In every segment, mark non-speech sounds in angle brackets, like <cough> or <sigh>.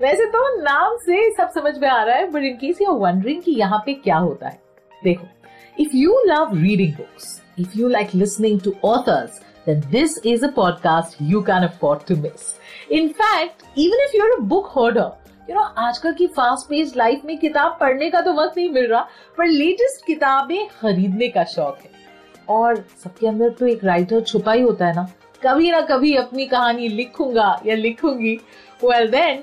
वैसे तो नाम से सब समझ में आ रहा है but in case you wondering कि यहाँ पे क्या होता है देखो if you love reading books if you like listening to authors then this is a podcast you can afford to miss. In fact, even if you're a book hoarder, you know, आजकल की fast page life में किताब पढ़ने का तो वक्त नहीं मिल रहा पर लेटेस्ट किताबें खरीदने का शौक है और सबके अंदर तो एक राइटर छुपा ही होता है ना कभी ना कभी अपनी कहानी लिखूँगा या लिखूँगी well then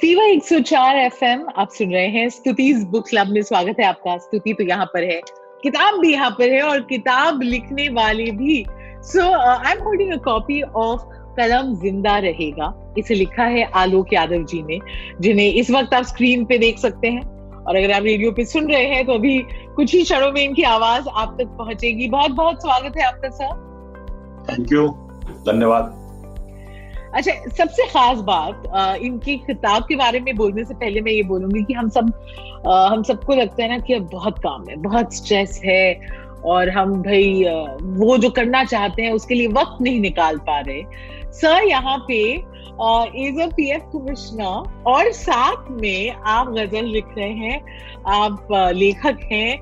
Fever 104 FM आप सुन रहे हैं। स्तुति बुक क्लब में स्वागत है आपका। स्तुति तो यहाँ पर है। किताब भी यहाँ पर है और किताब लिखने वाले भी। So I am holding a copy of Kalam Zinda Rahega. इसे लिखा है आलोक यादव जी ने, जिन्हें इस वक्त आप स्क्रीन पे देख सकते हैं। और अगर आप रेडियो पे सुन रहे हैं तो अभी कुछ ही क्षणों में इनकी आवाज़ आप तक पहुंचेगी। बहुत बहुत स्वागत है आपका सर थैंक यू धन्यवाद। अच्छा सबसे खास बात इनकी किताब के बारे में बोलने से पहले मैं ये बोलूँगी कि हम सब हम सबको लगता है ना कि अब बहुत काम है, बहुत स्ट्रेस है और हम भाई वो जो करना चाहते हैं उसके लिए वक्त नहीं निकाल पा रहे। सर यहाँ पे as a P F commissioner और साथ में आप गज़ल लिख रहे हैं, आप लेखक हैं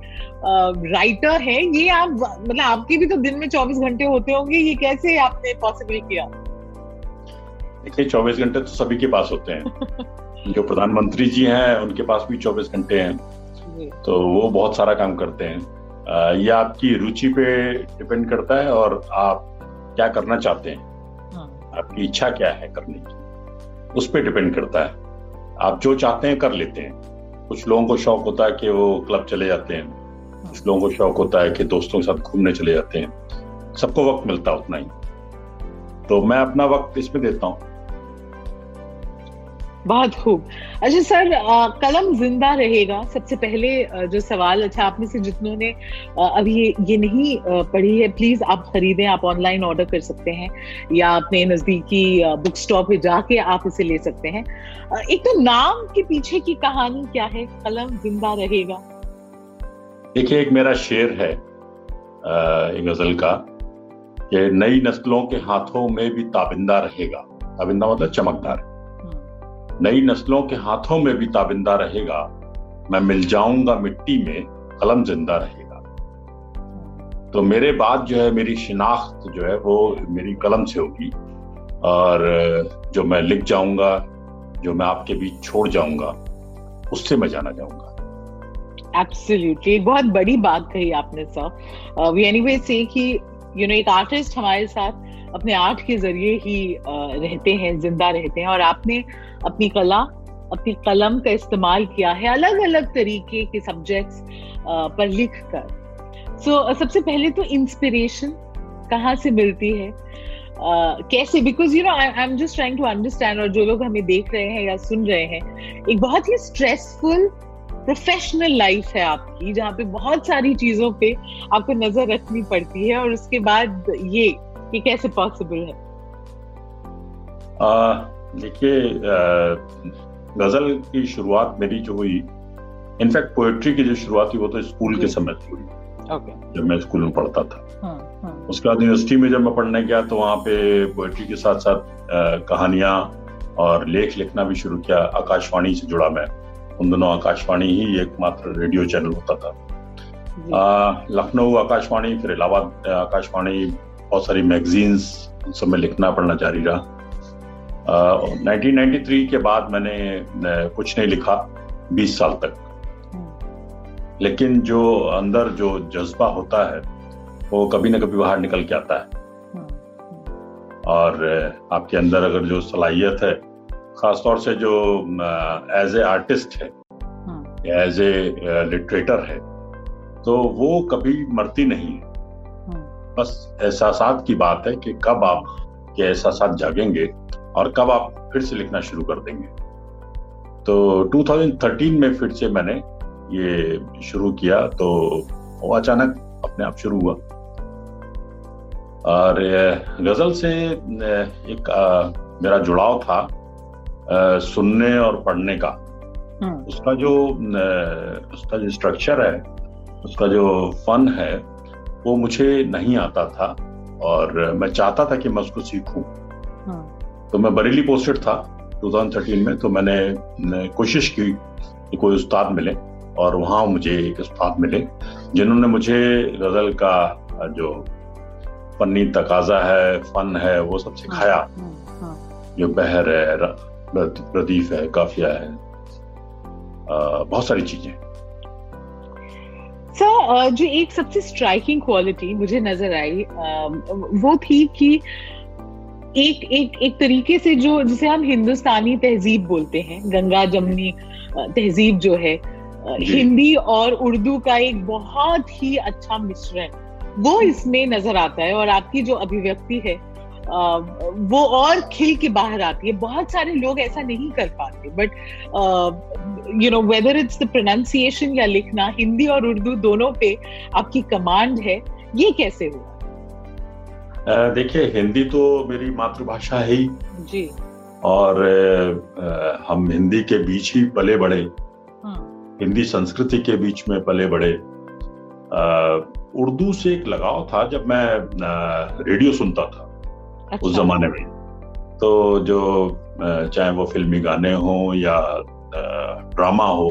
राइटर हैं, ये आप मतलब आपके भी तो दिन में चौबीस घंटे होते होंगे, ये कैसे आपने पॉसिबल किया? देखिए चौबीस घंटे तो सभी के पास होते हैं। <laughs> जो प्रधानमंत्री जी हैं उनके पास भी चौबीस घंटे हैं। तो वो बहुत सारा काम करते हैं। ये आपकी रुचि पे डिपेंड करता है और आप क्या करना चाहते हैं? हाँ। आपकी इच्छा क्या है करने की? उस पर डिपेंड करता है। आप जो चाहते हैं कर लेते हैं। कुछ लोगों को शौक होता है कि वो क्लब चले जाते हैं। कुछ लोगों को शौक होता है कि दोस्तों के साथ घूमने चले जाते हैं। सबको वक्त मिलता है उतना ही। तो मैं अपना वक्त इसमें देता हूँ। बहुत खूब अच्छा सर आ, कलम ज़िंदा रहेगा सबसे पहले जो सवाल अच्छा आप में से जितनों ने अभी ये, ये नहीं पढ़ी है प्लीज़ आप खरीदें आप ऑनलाइन ऑर्डर कर सकते हैं या अपने नजदीकी बुक स्टॉप पे जाके आप इसे ले सकते हैं। एक तो नाम के पीछे की कहानी क्या है? कलम ज़िंदा रहेगा। देखिए एक मेरा शेर है गज़ल का कि नई नस्लों के हाथों में भी ताबिंदा रहेगा। ताबिंदा मतलब चमकदार। नई नस्लों के हाथों में भी ताबिंदा रहेगा। मैं मिल जाऊँगा मिट्टी में, कलम ज़िंदा रहेगा। तो मेरे बाद जो है, मेरी शिनाख्त जो है, वो मेरी कलम से होगी। और जो मैं लिख जाऊँगा, जो मैं आपके बीच छोड़ जाऊँगा, उससे मैं जाना जाऊँगा एब्सोल्युटली बहुत बड़ी बात कही आपने सर वी एनीवे से कि यू नो एक आर्टिस्ट हमारे साथ अपने आर्ट के ज़रिए ही रहते हैं ज़िंदा रहते हैं और आपने अपनी कला अपनी कलम का इस्तेमाल किया है अलग अलग तरीके के सब्जेक्ट्स पर लिख कर सो so, सबसे पहले तो इंस्पिरेशन कहाँ से मिलती है? Uh, कैसे? Because you know I am just trying to understand और जो लोग हमें देख रहे हैं या सुन रहे हैं एक बहुत ही स्ट्रेसफुल प्रोफेशनल लाइफ है आपकी जहाँ पे बहुत सारी चीज़ों पे आपको नज़र रखनी पड़ती है और उसके बाद ये ये कैसे पॉसिबल है? देखिए गज़ल की शुरुआत मेरी जो हुई इनफैक्ट पोएट्री की जो शुरुआत हुई वो तो स्कूल के समय थी हुई। Okay. जब मैं स्कूल में पढ़ता था। हाँ, हाँ. उसके बाद यूनिवर्सिटी में जब मैं पढ़ने गया तो वहाँ पे पोएट्री के साथ साथ कहानियाँ और लेख लिखना भी शुरू किया आकाशवाणी से जुड़ा मैं। उन दोनों आकाशवाणी ही एकमात्र रेडियो चैनल होता था। लखनऊ आकाशवाणी फिर इलाहाबाद आकाशवाणी बहुत सारी मैगजीन्स उन सब में लिखना पढ़ना जारी रहा। uh, 1993 के बाद मैंने कुछ नहीं लिखा 20 साल तक। लेकिन जो अंदर जो जज्बा होता है वो कभी ना कभी बाहर निकल के आता है। और आपके अंदर अगर जो सलाहियत है खासतौर से जो एज ए आर्टिस्ट है एज ए लिटरेटर है तो वो कभी मरती नहीं है। बस एहसास की बात है कि कब आप के एहसास जागेंगे और कब आप फिर से लिखना शुरू कर देंगे। तो 2013 में फिर से मैंने ये शुरू किया तो वो अचानक अपने आप शुरू हुआ। और गज़ल से एक आ, मेरा जुड़ाव था आ, सुनने और पढ़ने का। हम्म। उसका जो उसका जो स्ट्रक्चर है उसका जो फन है वो मुझे नहीं आता था और मैं चाहता था कि मैं उसको सीखूं। हाँ। तो मैं बरेली पोस्टेड था 2013 में तो मैंने कोशिश की कि कोई उस्ताद मिले और वहाँ मुझे एक उस्ताद मिले जिन्होंने मुझे गज़ल का जो फनी तकाजा है फन है वो सब सिखाया। हाँ, हाँ, जो बहर है प्रदीप है काफिया है बहुत सारी चीज़ें। सर जो एक सबसे स्ट्राइकिंग क्वालिटी मुझे नज़र आई वो थी कि एक एक एक तरीके से जो जिसे हम हिंदुस्तानी तहजीब बोलते हैं गंगा जमनी तहजीब जो है हिंदी और उर्दू का एक बहुत ही अच्छा मिश्रण वो इसमें नज़र आता है और आपकी जो अभिव्यक्ति है वो और खिल के बाहर आती है। बहुत सारे लोग ऐसा नहीं कर पाते but you know whether it's the pronunciation या लिखना हिंदी और उर्दू दोनों पे आपकी कमांड है ये कैसे हुआ? देखिए हिंदी तो मेरी मातृभाषा है ही। जी। और आ, हम हिंदी के बीच ही पले बड़े। हाँ। हिंदी संस्कृति के बीच में पले बड़े। उर्दू से एक लगाव था जब मैं रेडियो सुनता था। अच्छा। उस जमाने में। तो जो चाहे वो फिल्मी गाने हो या ड्रामा हो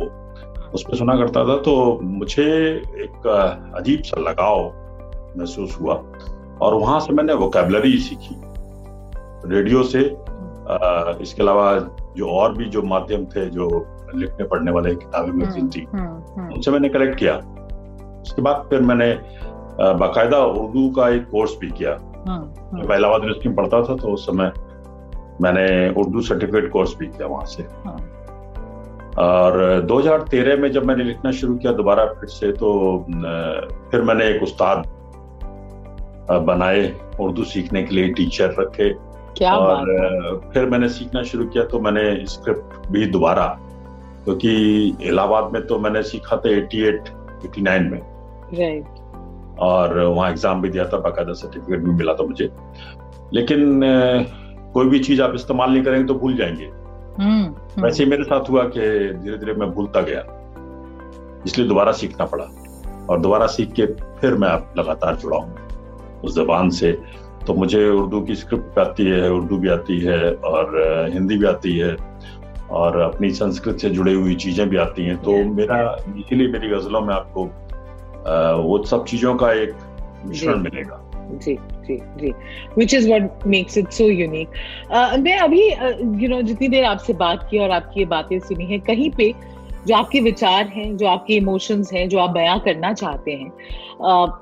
उस पर सुना करता था तो मुझे एक अजीब सा लगाव महसूस हुआ। और वहाँ से मैंने वोकेबलरी सीखी। रेडियो से इसके अलावा जो और भी जो माध्यम थे जो लिखने पढ़ने वाले किताबें मिलती हम्म, थी हम्म, हम्म। उनसे मैंने कलेक्ट किया। उसके बाद फिर मैंने बाकायदा उर्दू का एक कोर्स भी किया। हाँ, हाँ। मैं इलाहाबाद यूनिवर्सिटी में पढ़ता था तो उस समय मैंने उर्दू सर्टिफिकेट कोर्स भी किया वहाँ से। हाँ। और 2013 में जब मैंने लिखना शुरू किया दोबारा फिर से तो फिर मैंने एक उस्ताद बनाए उर्दू सीखने के लिए टीचर रखे। क्या और बात फिर मैंने सीखना शुरू किया तो मैंने स्क्रिप्ट भी दोबारा क्योंकि इलाहाबाद में तो मैंने सीखा था 88 89 में। राइट और वहाँ एग्ज़ाम भी दिया था बाकायदा सर्टिफिकेट भी मिला था मुझे। लेकिन कोई भी चीज़ आप इस्तेमाल नहीं करेंगे तो भूल जाएँगे। हम्म, हम्म। वैसे ही मेरे साथ हुआ कि धीरे धीरे मैं भूलता गया इसलिए दोबारा सीखना पड़ा। और दोबारा सीख के फिर मैं आप लगातार जुड़ा हूँ उस जबान से। तो मुझे उर्दू की स्क्रिप्ट भी आती है उर्दू भी आती है और हिंदी भी आती है और अपनी संस्कृत से जुड़ी हुई चीज़ें भी आती हैं। तो मेरा इसीलिए मेरी गजलों में आपको वो सब चीज़ों का एक मिश्रण मिलेगा। जी जी जी। Which is what makes it so unique मैं अभी यू नो जितनी देर आपसे बात की और आपकी ये बातें सुनी है कहीं पे जो आपके विचार हैं जो आपके इमोशंस हैं जो आप बयां करना चाहते हैं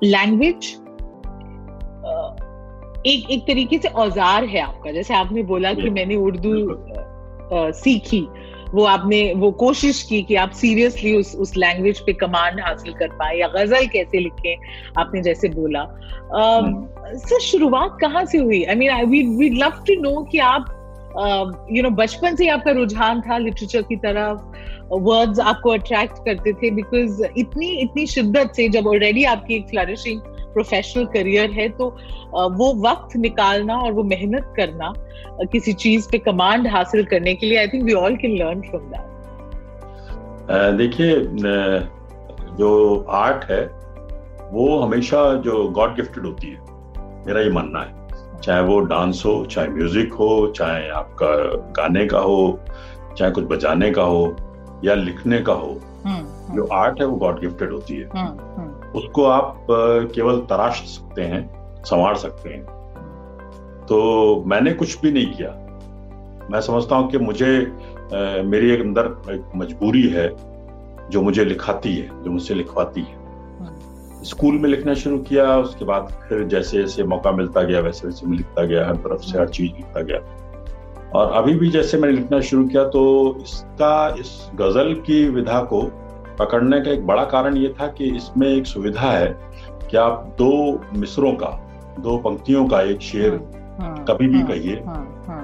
लैंग्वेज uh, एक एक तरीके से औज़ार है आपका। जैसे आपने बोला कि मैंने उर्दू सीखी। वो आपने वो कोशिश की कि आप सीरियसली उस उस लैंग्वेज पे कमांड हासिल कर पाए या गज़ल कैसे लिखे आपने जैसे बोला। सर शुरुआत कहाँ से हुई? I mean I we love to know कि आप यू नो बचपन से आपका रुझान था लिटरेचर की तरफ़ वर्ड्स आपको अट्रैक्ट करते थे बिकॉज़ इतनी इतनी शिद्दत से जब ऑलरेडी आपकी एक फ्लरिशिंग प्रोफेशनल करियर है तो वो वक्त निकालना और वो मेहनत करना किसी चीज़ पे कमांड हासिल करने के लिए I think we all can learn from that देखिए जो आर्ट है वो हमेशा जो गॉड गिफ्टेड होती है मेरा ये मानना है। चाहे वो डांस हो चाहे म्यूज़िक हो चाहे आपका गाने का हो चाहे कुछ बजाने का हो या लिखने का हो हम्म, हम्म। जो आर्ट है वो गॉड गिफ्टेड होती है। हम्म, उसको आप केवल तराश सकते हैं, संवार सकते हैं। तो मैंने कुछ भी नहीं किया। मैं समझता हूँ कि मुझे मेरी एक अंदर एक मजबूरी है, जो मुझे लिखाती है, जो मुझसे लिखवाती है। स्कूल में लिखना शुरू किया, उसके बाद फिर जैसे जैसे मौका मिलता गया, वैसे वैसे मैं लिखता गया, हर तरफ़ से हर चीज़ लिखता गया। और अभी भी जैसे मैंने लिखना शुरू किया तो इसका, इस गज़ल की विधा को पकड़ने का एक बड़ा कारण ये था कि इसमें एक सुविधा है कि आप दो मिसरों का दो पंक्तियों का एक शेर हाँ, हाँ, कभी भी हाँ, कहिए।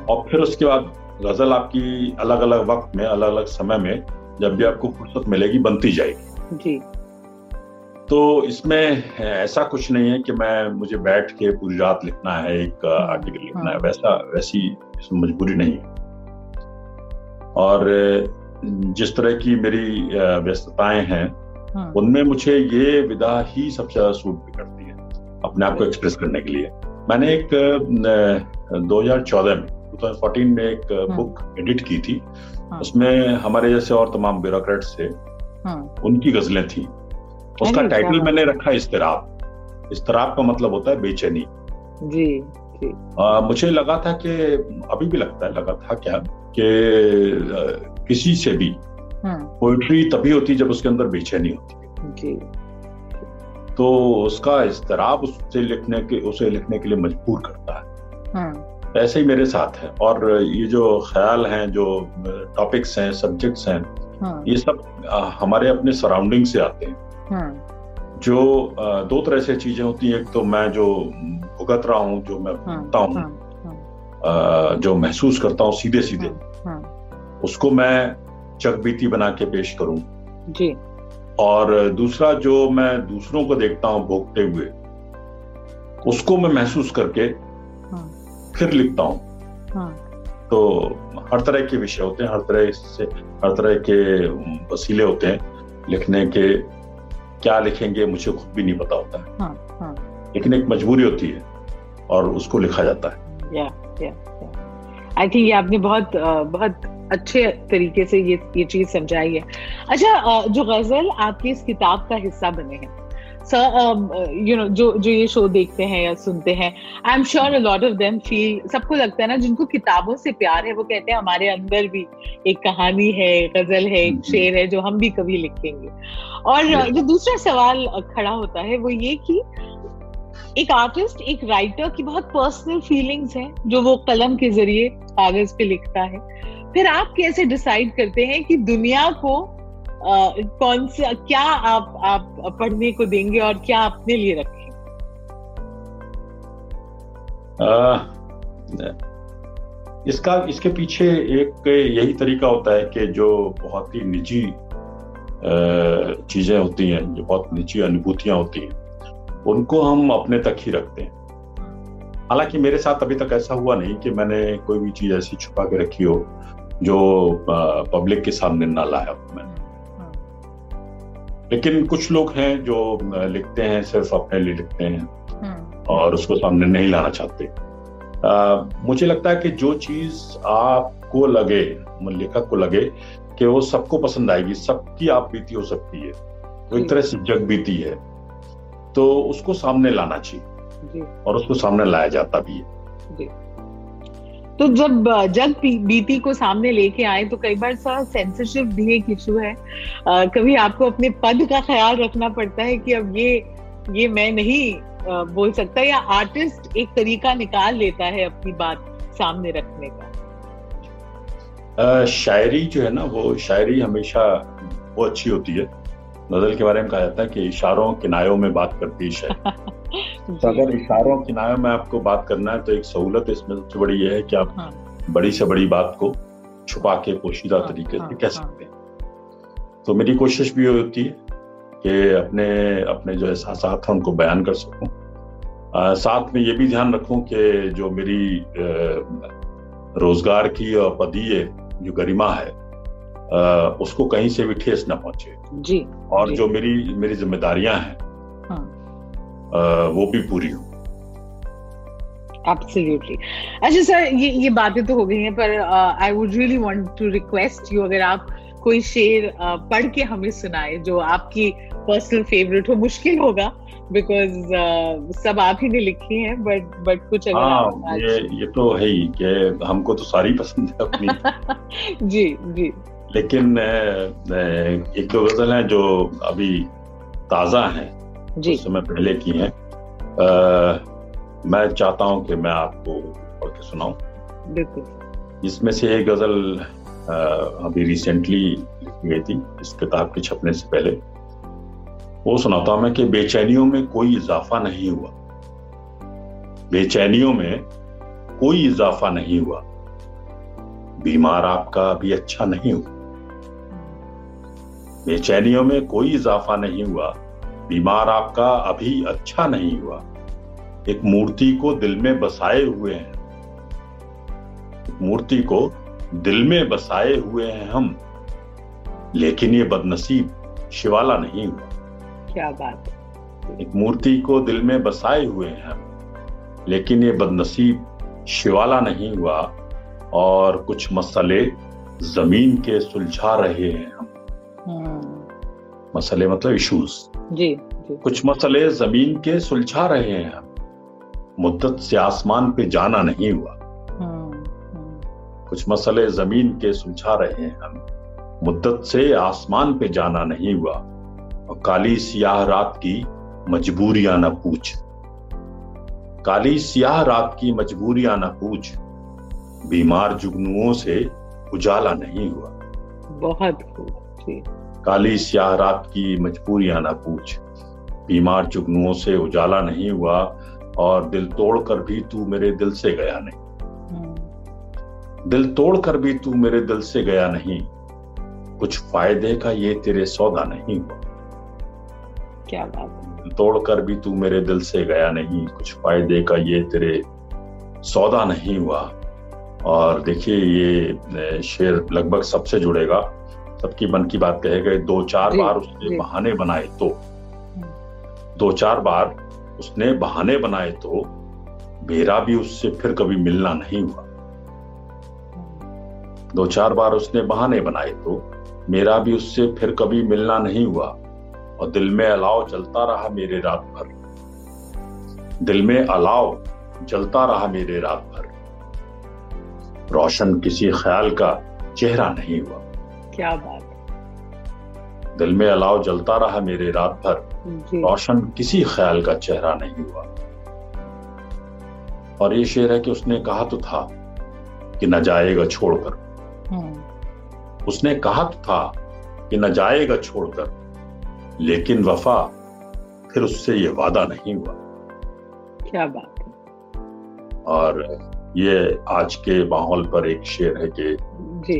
और फिर उसके बाद गज़ल आपकी अलग अलग वक्त में अलग अलग समय में जब भी आपको फुर्सत मिलेगी बनती जाएगी। जी। तो इसमें ऐसा कुछ नहीं है कि मैं मुझे बैठ के पूरी रात लिखना है एक आर्टिकल लिखना है। वैसा वैसी मजबूरी नहीं है। और जिस तरह की मेरी व्यस्तताएँ हैं हाँ। उनमें मुझे ये विधा ही सबसे ज़्यादा सूट भी करती है अपने आप को एक्सप्रेस करने के लिए मैंने एक 2014 में 2014 में एक हाँ। बुक एडिट की थी हाँ। उसमें हमारे जैसे और तमाम ब्यूरोक्रेट्स थे हाँ। उनकी गजलें थी उसका टाइटल मैंने रखा इस्तराब इस्तराब का मतलब होता है बेचैनी जी आ, मुझे लगा था कि अभी भी लगता है लगा था क्या कि किसी से भी पोइट्री तभी होती जब उसके अंदर बेचैनी होती। है जी। तो उसका इस्तराब उससे लिखने के उसे लिखने के लिए मजबूर करता है। ऐसे ही मेरे साथ है। और ये जो ख्याल हैं जो टॉपिक्स हैं सब्जेक्ट्स हैं ये सब हमारे अपने सराउंडिंग से आते हैं। हम्म। जो दो तरह से चीज़ें होती हैं। एक तो मैं जो भुगत रहा हूँ जो मैं हम्म, भुगता हूँ हम्म, जो महसूस करता हूँ सीधे सीधे उसको मैं चकबीती बना के पेश करूँ। जी। और दूसरा जो मैं दूसरों को देखता हूँ भोगते हुए उसको मैं महसूस करके फिर लिखता हूँ। तो हर तरह के विषय होते हैं हर तरह से हर तरह के वसीले होते हैं लिखने के क्या लिखेंगे मुझे खुद भी नहीं पता होता है। हाँ, हाँ. लेकिन एक मजबूरी होती है और उसको लिखा जाता है। आई थिंक ये। आपने बहुत बहुत अच्छे तरीके से ये ये चीज़ समझाई है। अच्छा जो गज़ल आपकी इस किताब का हिस्सा बने हैं यू नो जो जो ये शो देखते हैं या सुनते हैं I am sure a lot of them feel सबको लगता है ना जिनको किताबों से प्यार है वो कहते हैं हमारे अंदर भी एक कहानी है गज़ल है एक शेर है जो हम भी कभी लिखेंगे। और जो दूसरा सवाल खड़ा होता है वो ये कि एक आर्टिस्ट एक राइटर की बहुत पर्सनल फीलिंग्स हैं जो वो कलम के ज़रिए कागज़ पे लिखता है। फिर आप कैसे डिसाइड करते हैं कि दुनिया को कौन सा, क्या आप आप पढ़ने को देंगे और क्या अपने लिए रखें इसका, इसके पीछे एक यही तरीका होता है कि जो बहुत ही निजी चीज़ें होती हैं, जो बहुत निजी अनुभूतियाँ होती हैं, उनको हम अपने तक ही रखते हैं। हालाँकि मेरे साथ अभी तक ऐसा हुआ नहीं कि मैंने कोई भी चीज़ ऐसी छुपा के रखी हो, जो पब्लिक के सामने ना लाया मैंने। लेकिन कुछ लोग हैं जो लिखते हैं सिर्फ़ अपने लिए लिखते हैं। हम्म। और उसको सामने नहीं लाना चाहते। आ, मुझे लगता है कि जो चीज़ आपको लगे लेखक को लगे कि वो सबको पसंद आएगी सबकी आप बीती हो सकती है। वो एक तरह से जग बीती है। तो उसको सामने लाना चाहिए। और उसको सामने लाया जाता भी है। तो जब जग बीती को सामने लेके आए तो कई बार सा सेंसरशिप भी एक इशू है। आ, कभी आपको अपने पद का ख्याल रखना पड़ता है कि अब ये ये मैं नहीं आ, बोल सकता या आर्टिस्ट एक तरीका निकाल लेता है अपनी बात सामने रखने का। आ, शायरी जो है ना वो शायरी हमेशा वो अच्छी होती है। नजल के बारे में कहा जाता है कि इशारों किनायों में बात करती है शायरी। <laughs> तो अगर इशारों किनारे में आपको बात करना है तो एक सहूलत इसमें सबसे बड़ी यह है कि आप हाँ। बड़ी से बड़ी बात को छुपा के पोशीदा हाँ, तरीके से हाँ, कह सकते हैं। तो मेरी कोशिश भी होती है कि अपने अपने जो एहसास हैं उनको बयान कर सकूँ। आ, साथ में ये भी ध्यान रखूँ कि जो मेरी रोज़गार की और पदीय जो गरिमा है आ, उसको कहीं से भी ठेस ना पहुँचे। जी और जी. जो मेरी मेरी जिम्मेदारियाँ हैं। वो भी पूरी हो। एब्सोल्युटली अच्छा सर ये ये बातें तो हो गई हैं पर I would really want to request you अगर आप कोई शेर uh, पढ़ के हमें सुनाए जो आपकी पर्सनल फेवरेट हो मुश्किल होगा बिकॉज़ uh, सब आप ही ने लिखी हैं बट बट कुछ अगर हाँ, ये ये तो है ही कि हमको तो सारी पसंद है अपनी। <laughs> जी जी। लेकिन एक दो गज़ल हैं जो अभी ताज़ा हैं। कुछ समय पहले की हैं। मैं चाहता हूँ कि मैं आपको पढ़ के सुनाऊं। बिल्कुल। इसमें से एक गज़ल अभी रिसेंटली लिखी गई थी इस किताब के छपने से पहले। वो सुनाता हूँ मैं कि बेचैनियों में कोई इजाफा नहीं हुआ। बेचैनियों में कोई इजाफा नहीं हुआ। बीमार आपका अभी अच्छा नहीं हुआ। बेचैनियों में कोई इजाफा नहीं हुआ। बीमार आपका अभी अच्छा नहीं हुआ। एक मूर्ति को दिल में बसाए हुए हैं। मूर्ति को दिल में बसाए हुए हैं हम। लेकिन ये बदनसीब शिवाला नहीं हुआ। क्या बात एक मूर्ति को दिल में बसाए हुए हैं हम। लेकिन ये बदनसीब शिवाला नहीं हुआ और कुछ मसले ज़मीन के सुलझा रहे हैं हम। हम्म। मसले मतलब इश्यूज़ जी, जी। कुछ मसले ज़मीन के सुलझा रहे हैं हम मुद्दत से आसमान पे जाना नहीं हुआ। हम्म, हम्म। कुछ मसले ज़मीन के सुलझा रहे हैं हम मुद्दत से आसमान पे जाना नहीं हुआ। और काली सियाह रात की मजबूरियाँ न पूछ। काली सियाह रात की मजबूरियाँ न पूछ। बीमार जुगनुओं से उजाला नहीं हुआ। बहुत खूब काली स्याह रात की मजबूरियाँ ना पूछ। बीमार चुगनुओं से उजाला नहीं हुआ और दिल तोड़ कर भी तू मेरे दिल से गया नहीं। दिल तोड़ कर भी तू मेरे दिल से गया नहीं। कुछ फ़ायदे का ये तेरे सौदा नहीं हुआ। क्या बात दिल तोड़कर भी तू मेरे दिल से गया नहीं। कुछ फ़ायदे का ये तेरे सौदा नहीं हुआ। और देखिए ये शेर लगभग सबसे जुड़ेगा। सबकी मन की बात कहे गए दो चार बार उसने बहाने बनाए तो। हम्म। दो चार बार उसने बहाने बनाए तो मेरा भी उससे फिर कभी मिलना नहीं हुआ। दो चार बार उसने बहाने बनाए तो मेरा भी उससे फिर कभी मिलना नहीं हुआ और दिल में अलाव जलता रहा मेरे रात भर। दिल में अलाव जलता रहा मेरे रात भर। रोशन किसी ख्याल का चेहरा नहीं हुआ। क्या बात दिल में अलाव जलता रहा मेरे रात भर। रोशन किसी ख्याल का चेहरा नहीं हुआ। और ये शेर है कि उसने कहा तो था कि न जाएगा छोड़कर। हम्म। उसने कहा तो था कि न जाएगा छोड़कर लेकिन वफा फिर उससे ये वादा नहीं हुआ। क्या बात है। और ये आज के माहौल पर एक शेर है कि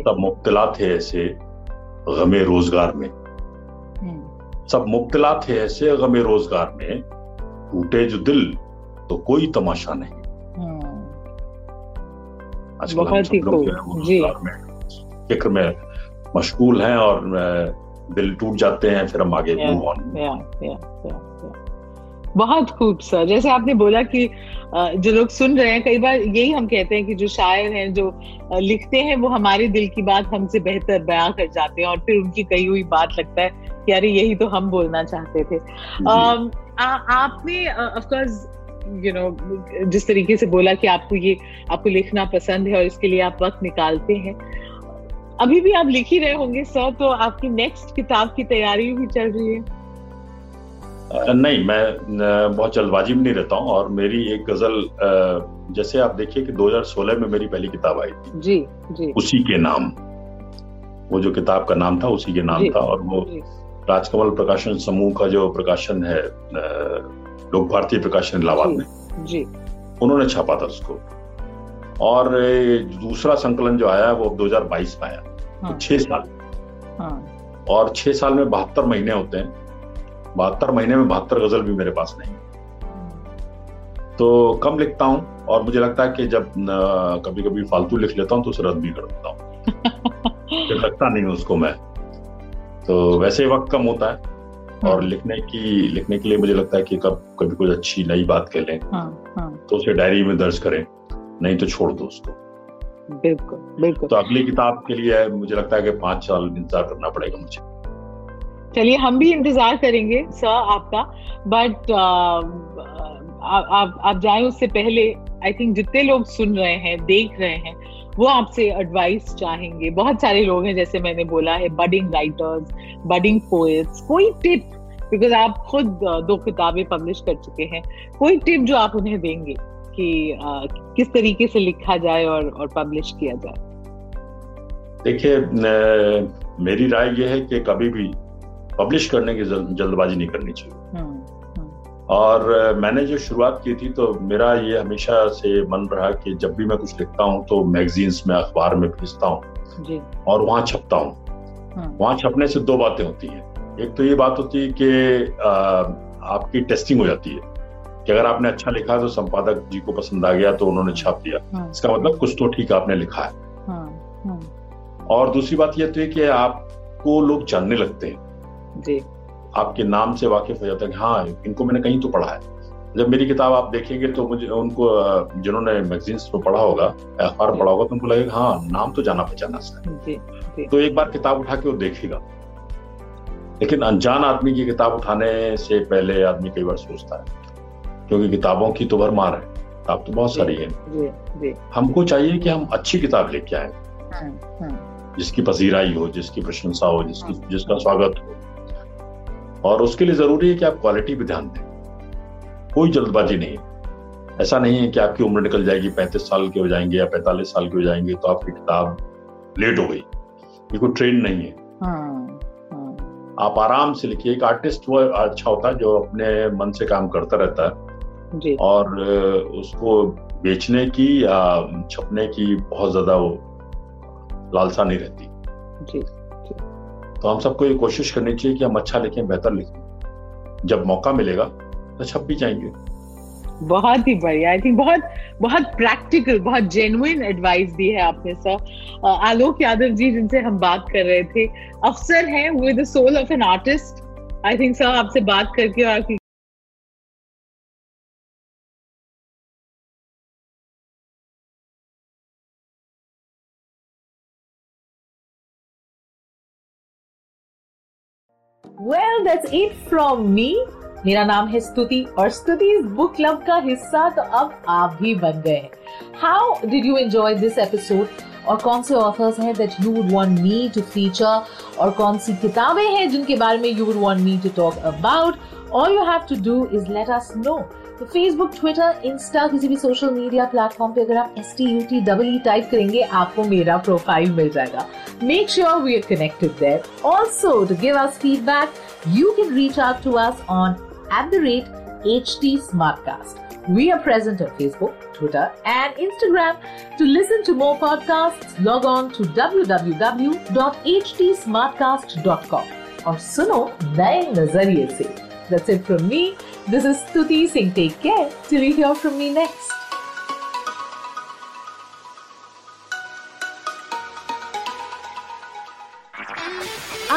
सब मुब्तला थे ऐसे गमे रोज़गार में। हम्म। सब मुब्तला थे ऐसे गमे रोज़गार में। टूटे जो दिल तो कोई तमाशा नहीं। हम्म। आजकल हम सब लोग में फ़िक्र में मशगूल हैं और दिल टूट जाते हैं फिर हम आगे मूव ऑन बहुत खूब सर जैसे आपने बोला कि जो लोग सुन रहे हैं कई बार यही हम कहते हैं कि जो शायर हैं जो लिखते हैं वो हमारे दिल की बात हमसे बेहतर बयां कर जाते हैं और फिर उनकी कही हुई बात लगता है कि अरे यही तो हम बोलना चाहते थे। आ, आपने ऑफकोर्स यू नो जिस तरीके से बोला कि आपको ये आपको लिखना पसंद है और इसके लिए आप वक्त निकालते हैं। अभी भी आप लिख ही रहे होंगे सर तो आपकी नेक्स्ट किताब की तैयारी भी चल रही है। नहीं मैं बहुत जल्दबाजी में नहीं रहता हूँ और मेरी एक गज़ल जैसे आप देखिए कि 2016 में मेरी पहली किताब आई थी। जी जी। उसी के नाम। वो जो किताब का नाम था उसी के नाम था और वो राजकमल प्रकाशन समूह का जो प्रकाशन है लोक भारतीय प्रकाशन इलाहाबाद में जी। उन्होंने छापा था उसको। और दूसरा संकलन जो आया वो 2022 में आया। तो हाँ, तो छह साल। हाँ, और छह साल में बहत्तर महीने होते हैं। बहत्तर महीने में बहत्तर गज़ल भी मेरे पास नहीं तो कम लिखता हूँ और मुझे लगता है कि जब कभी कभी फालतू लिख लेता हूँ तो उसे रद्द भी कर देता हूँ। <laughs> लगता नहीं उसको मैं। तो वैसे वक्त कम होता है और हाँ। लिखने की लिखने के लिए मुझे लगता है कि कब कभी कुछ अच्छी नई बात कह लें हाँ, हाँ. तो उसे डायरी में दर्ज करें नहीं तो छोड़ दो उसको। बिल्कुल बिल्कुल। तो अगली किताब के लिए मुझे लगता है कि पाँच साल इंतज़ार करना पड़ेगा मुझे। चलिए हम भी इंतज़ार करेंगे सर आपका। बट आप आप जाए उससे पहले आई थिंक जितने लोग सुन रहे हैं देख रहे हैं वो आपसे एडवाइस चाहेंगे। बहुत सारे लोग हैं जैसे मैंने बोला है बडिंग राइटर्स बडिंग पोएट्स कोई टिप बिकॉज़ आप खुद दो किताबें पब्लिश कर चुके हैं कोई टिप जो आप उन्हें देंगे कि आ, किस तरीके से लिखा जाए और और पब्लिश किया जाए? देखिए मेरी राय यह है कि कभी भी पब्लिश करने की जल्दबाजी नहीं करनी चाहिए। हम्म, हम्म। और मैंने जो शुरुआत की थी तो मेरा ये हमेशा से मन रहा कि जब भी मैं कुछ लिखता हूँ तो मैगजीन्स में अखबार में भेजता हूँ। और वहाँ छपता हूँ। हम्म। वहाँ छपने से दो बातें होती हैं। एक तो ये बात होती है कि आपकी टेस्टिंग हो जाती है। कि अगर आपने अच्छा लिखा तो संपादक जी को पसंद आ गया तो उन्होंने छाप दिया। इसका मतलब कुछ तो ठीक आपने लिखा हाँ। और दूसरी बात यह तो है कि आपको लोग जानने लगते हैं। जी। आपके नाम से वाकिफ हो जाता है हाँ इनको मैंने कहीं तो पढ़ा है। जब मेरी किताब आप देखेंगे तो मुझे उनको जिन्होंने मैगजीन्स में पढ़ा होगा अखबार पढ़ा होगा तो उनको लगेगा हाँ नाम तो जाना पहचाना सा तो एक बार किताब उठा के वो देखेगा। लेकिन अनजान आदमी की किताब उठाने से पहले आदमी कई बार सोचता है क्योंकि किताबों की तो भरमार है। किताब तो बहुत सारी है। हमको चाहिए कि हम अच्छी किताब लेके आए। हाँ, हाँ। जिसकी पसीराई हो जिसकी प्रशंसा हो जिसकी हाँ। जिसका स्वागत हो। और उसके लिए ज़रूरी है कि आप क्वालिटी पे ध्यान दें। कोई जल्दबाजी नहीं है। ऐसा नहीं है कि आपकी उम्र निकल जाएगी पैंतीस साल के हो जाएँगे या पैंतालीस साल के हो जाएँगे तो आपकी किताब लेट हो गई। ये कोई ट्रेंड नहीं है। आप आराम से लिखिए। एक आर्टिस्ट वो अच्छा होता है जो अपने मन से काम करता रहता है जी। और उसको बेचने की या छपने की बहुत ज़्यादा वो लालसा नहीं रहती। जी। तो हम सबको ये कोशिश करनी चाहिए कि हम अच्छा लिखें, बेहतर लिखें। जब मौका मिलेगा तो छप भी जाएँगे। बहुत ही बढ़िया। आई थिंक बहुत बहुत प्रैक्टिकल बहुत जेनुइन एडवाइस दी है आपने सर आलोक यादव जी, जिनसे हम बात कर रहे थे, अफसर हैं with the soul of an artist I think sir आपसे बात करके और आपकी Well, that's it from me. मेरा नाम है स्तुति और स्तुति इस बुक क्लब का हिस्सा तो अब आप भी बन गए। How did you enjoy this episode और कौन से ऑथर्स हैं that you would want me to feature और कौन सी किताबें हैं जिनके बारे में you would want me to talk about all you have to do is let us know तो फेसबुक ट्विटर इंस्टा किसी भी सोशल मीडिया प्लेटफॉर्म पे अगर आप S T U T double E type करेंगे आपको मेरा प्रोफ़ाइल मिल जाएगा। Make sure we are connected there also to give us feedback you can reach out to us on at the rate HT Smartcast. We are present on Facebook, Twitter, and Instagram. To listen to more podcasts, log on to www.htsmartcast.com और सुनो नए नजरिए से. That's it from me. This is Stuti Singh. Take care till you hear from me next.